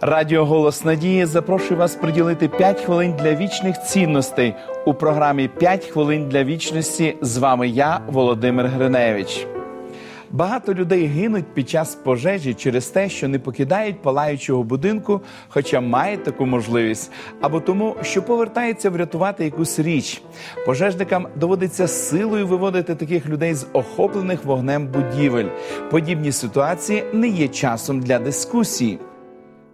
Радіо Голос Надії запрошує вас приділити 5 хвилин для вічних цінностей у програмі «5 хвилин для вічності. З вами я, Володимир Гриневич. Багато людей гинуть під час пожежі через те, що не покидають палаючого будинку, хоча мають таку можливість, або тому, що повертаються врятувати якусь річ. Пожежникам доводиться силою виводити таких людей з охоплених вогнем будівель. Подібні ситуації не є часом для дискусії.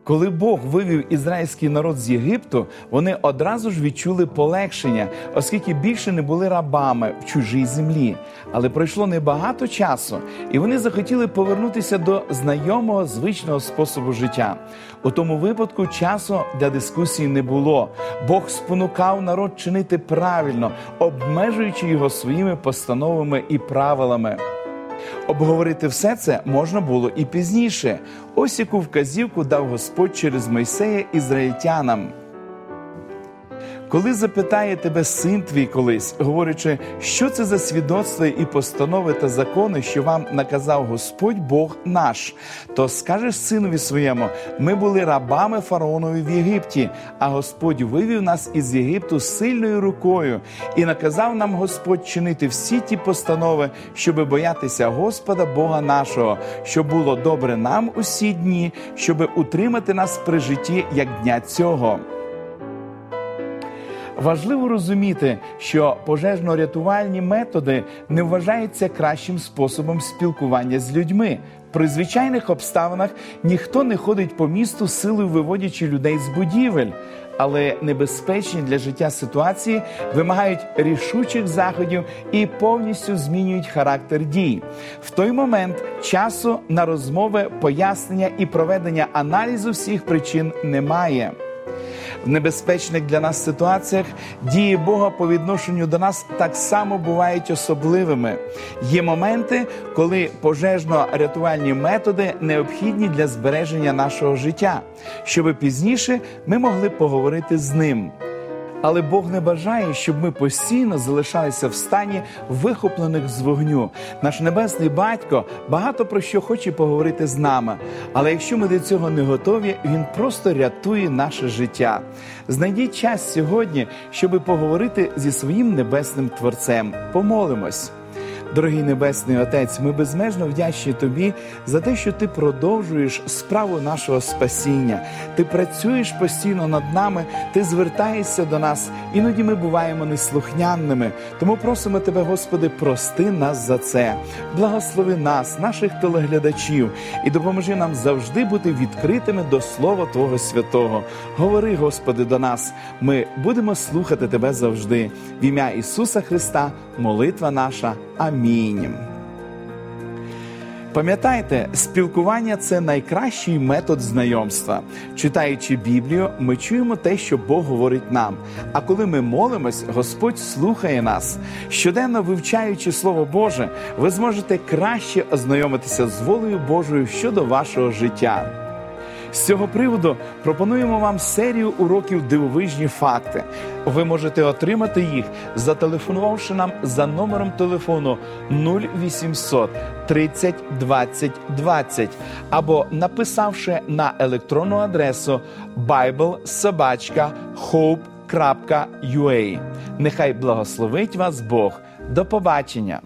Коли Бог вивів ізраїльський народ з Єгипту, вони одразу ж відчули полегшення, оскільки більше не були рабами в чужій землі. Але пройшло небагато часу, і вони захотіли повернутися до знайомого звичного способу життя. У тому випадку часу для дискусії не було. Бог спонукав народ чинити правильно, обмежуючи його своїми постановами і правилами. Обговорити все це можна було і пізніше. Ось яку вказівку дав Господь через Мойсея ізраїльтянам. Коли запитає тебе син твій колись, говорячи, що це за свідоцтва і постанови та закони, що вам наказав Господь Бог наш, то скажеш синові своєму: ми були рабами фараонові в Єгипті, а Господь вивів нас із Єгипту сильною рукою і наказав нам Господь чинити всі ті постанови, щоби боятися Господа Бога нашого, щоб було добре нам усі дні, щоби утримати нас при житті як дня цього. Важливо розуміти, що пожежно-рятувальні методи не вважаються кращим способом спілкування з людьми. При звичайних обставинах ніхто не ходить по місту силою виводячи людей з будівель, але небезпечні для життя ситуації вимагають рішучих заходів і повністю змінюють характер дій. В той момент часу на розмови, пояснення і проведення аналізу всіх причин немає. В небезпечних для нас ситуаціях дії Бога по відношенню до нас так само бувають особливими. Є моменти, коли пожежно-рятувальні методи необхідні для збереження нашого життя, щоб пізніше ми могли поговорити з ним. Але Бог не бажає, щоб ми постійно залишалися в стані вихоплених з вогню. Наш небесний батько багато про що хоче поговорити з нами. Але якщо ми до цього не готові, він просто рятує наше життя. Знайдіть час сьогодні, щоб поговорити зі своїм небесним творцем. Помолимось. Дорогий Небесний Отець, ми безмежно вдячні Тобі за те, що ти продовжуєш справу нашого спасіння. Ти працюєш постійно над нами, ти звертаєшся до нас. Іноді ми буваємо неслухнянними. Тому просимо Тебе, Господи, прости нас за це. Благослови нас, наших телеглядачів, і допоможи нам завжди бути відкритими до Слова Твого Святого. Говори, Господи, до нас. Ми будемо слухати Тебе завжди. В ім'я Ісуса Христа, молитва наша. Амінь. Пам'ятайте, спілкування це найкращий метод знайомства. Читаючи Біблію, ми чуємо те, що Бог говорить нам. А коли ми молимось, Господь слухає нас. Щоденно вивчаючи Слово Боже, ви зможете краще ознайомитися з волею Божою щодо вашого життя. З цього приводу пропонуємо вам серію уроків дивовижні факти. Ви можете отримати їх, зателефонувавши нам за номером телефону 0800 30 20 20 або написавши на електронну адресу biblesobachka.hope.ua. Нехай благословить вас Бог. До побачення!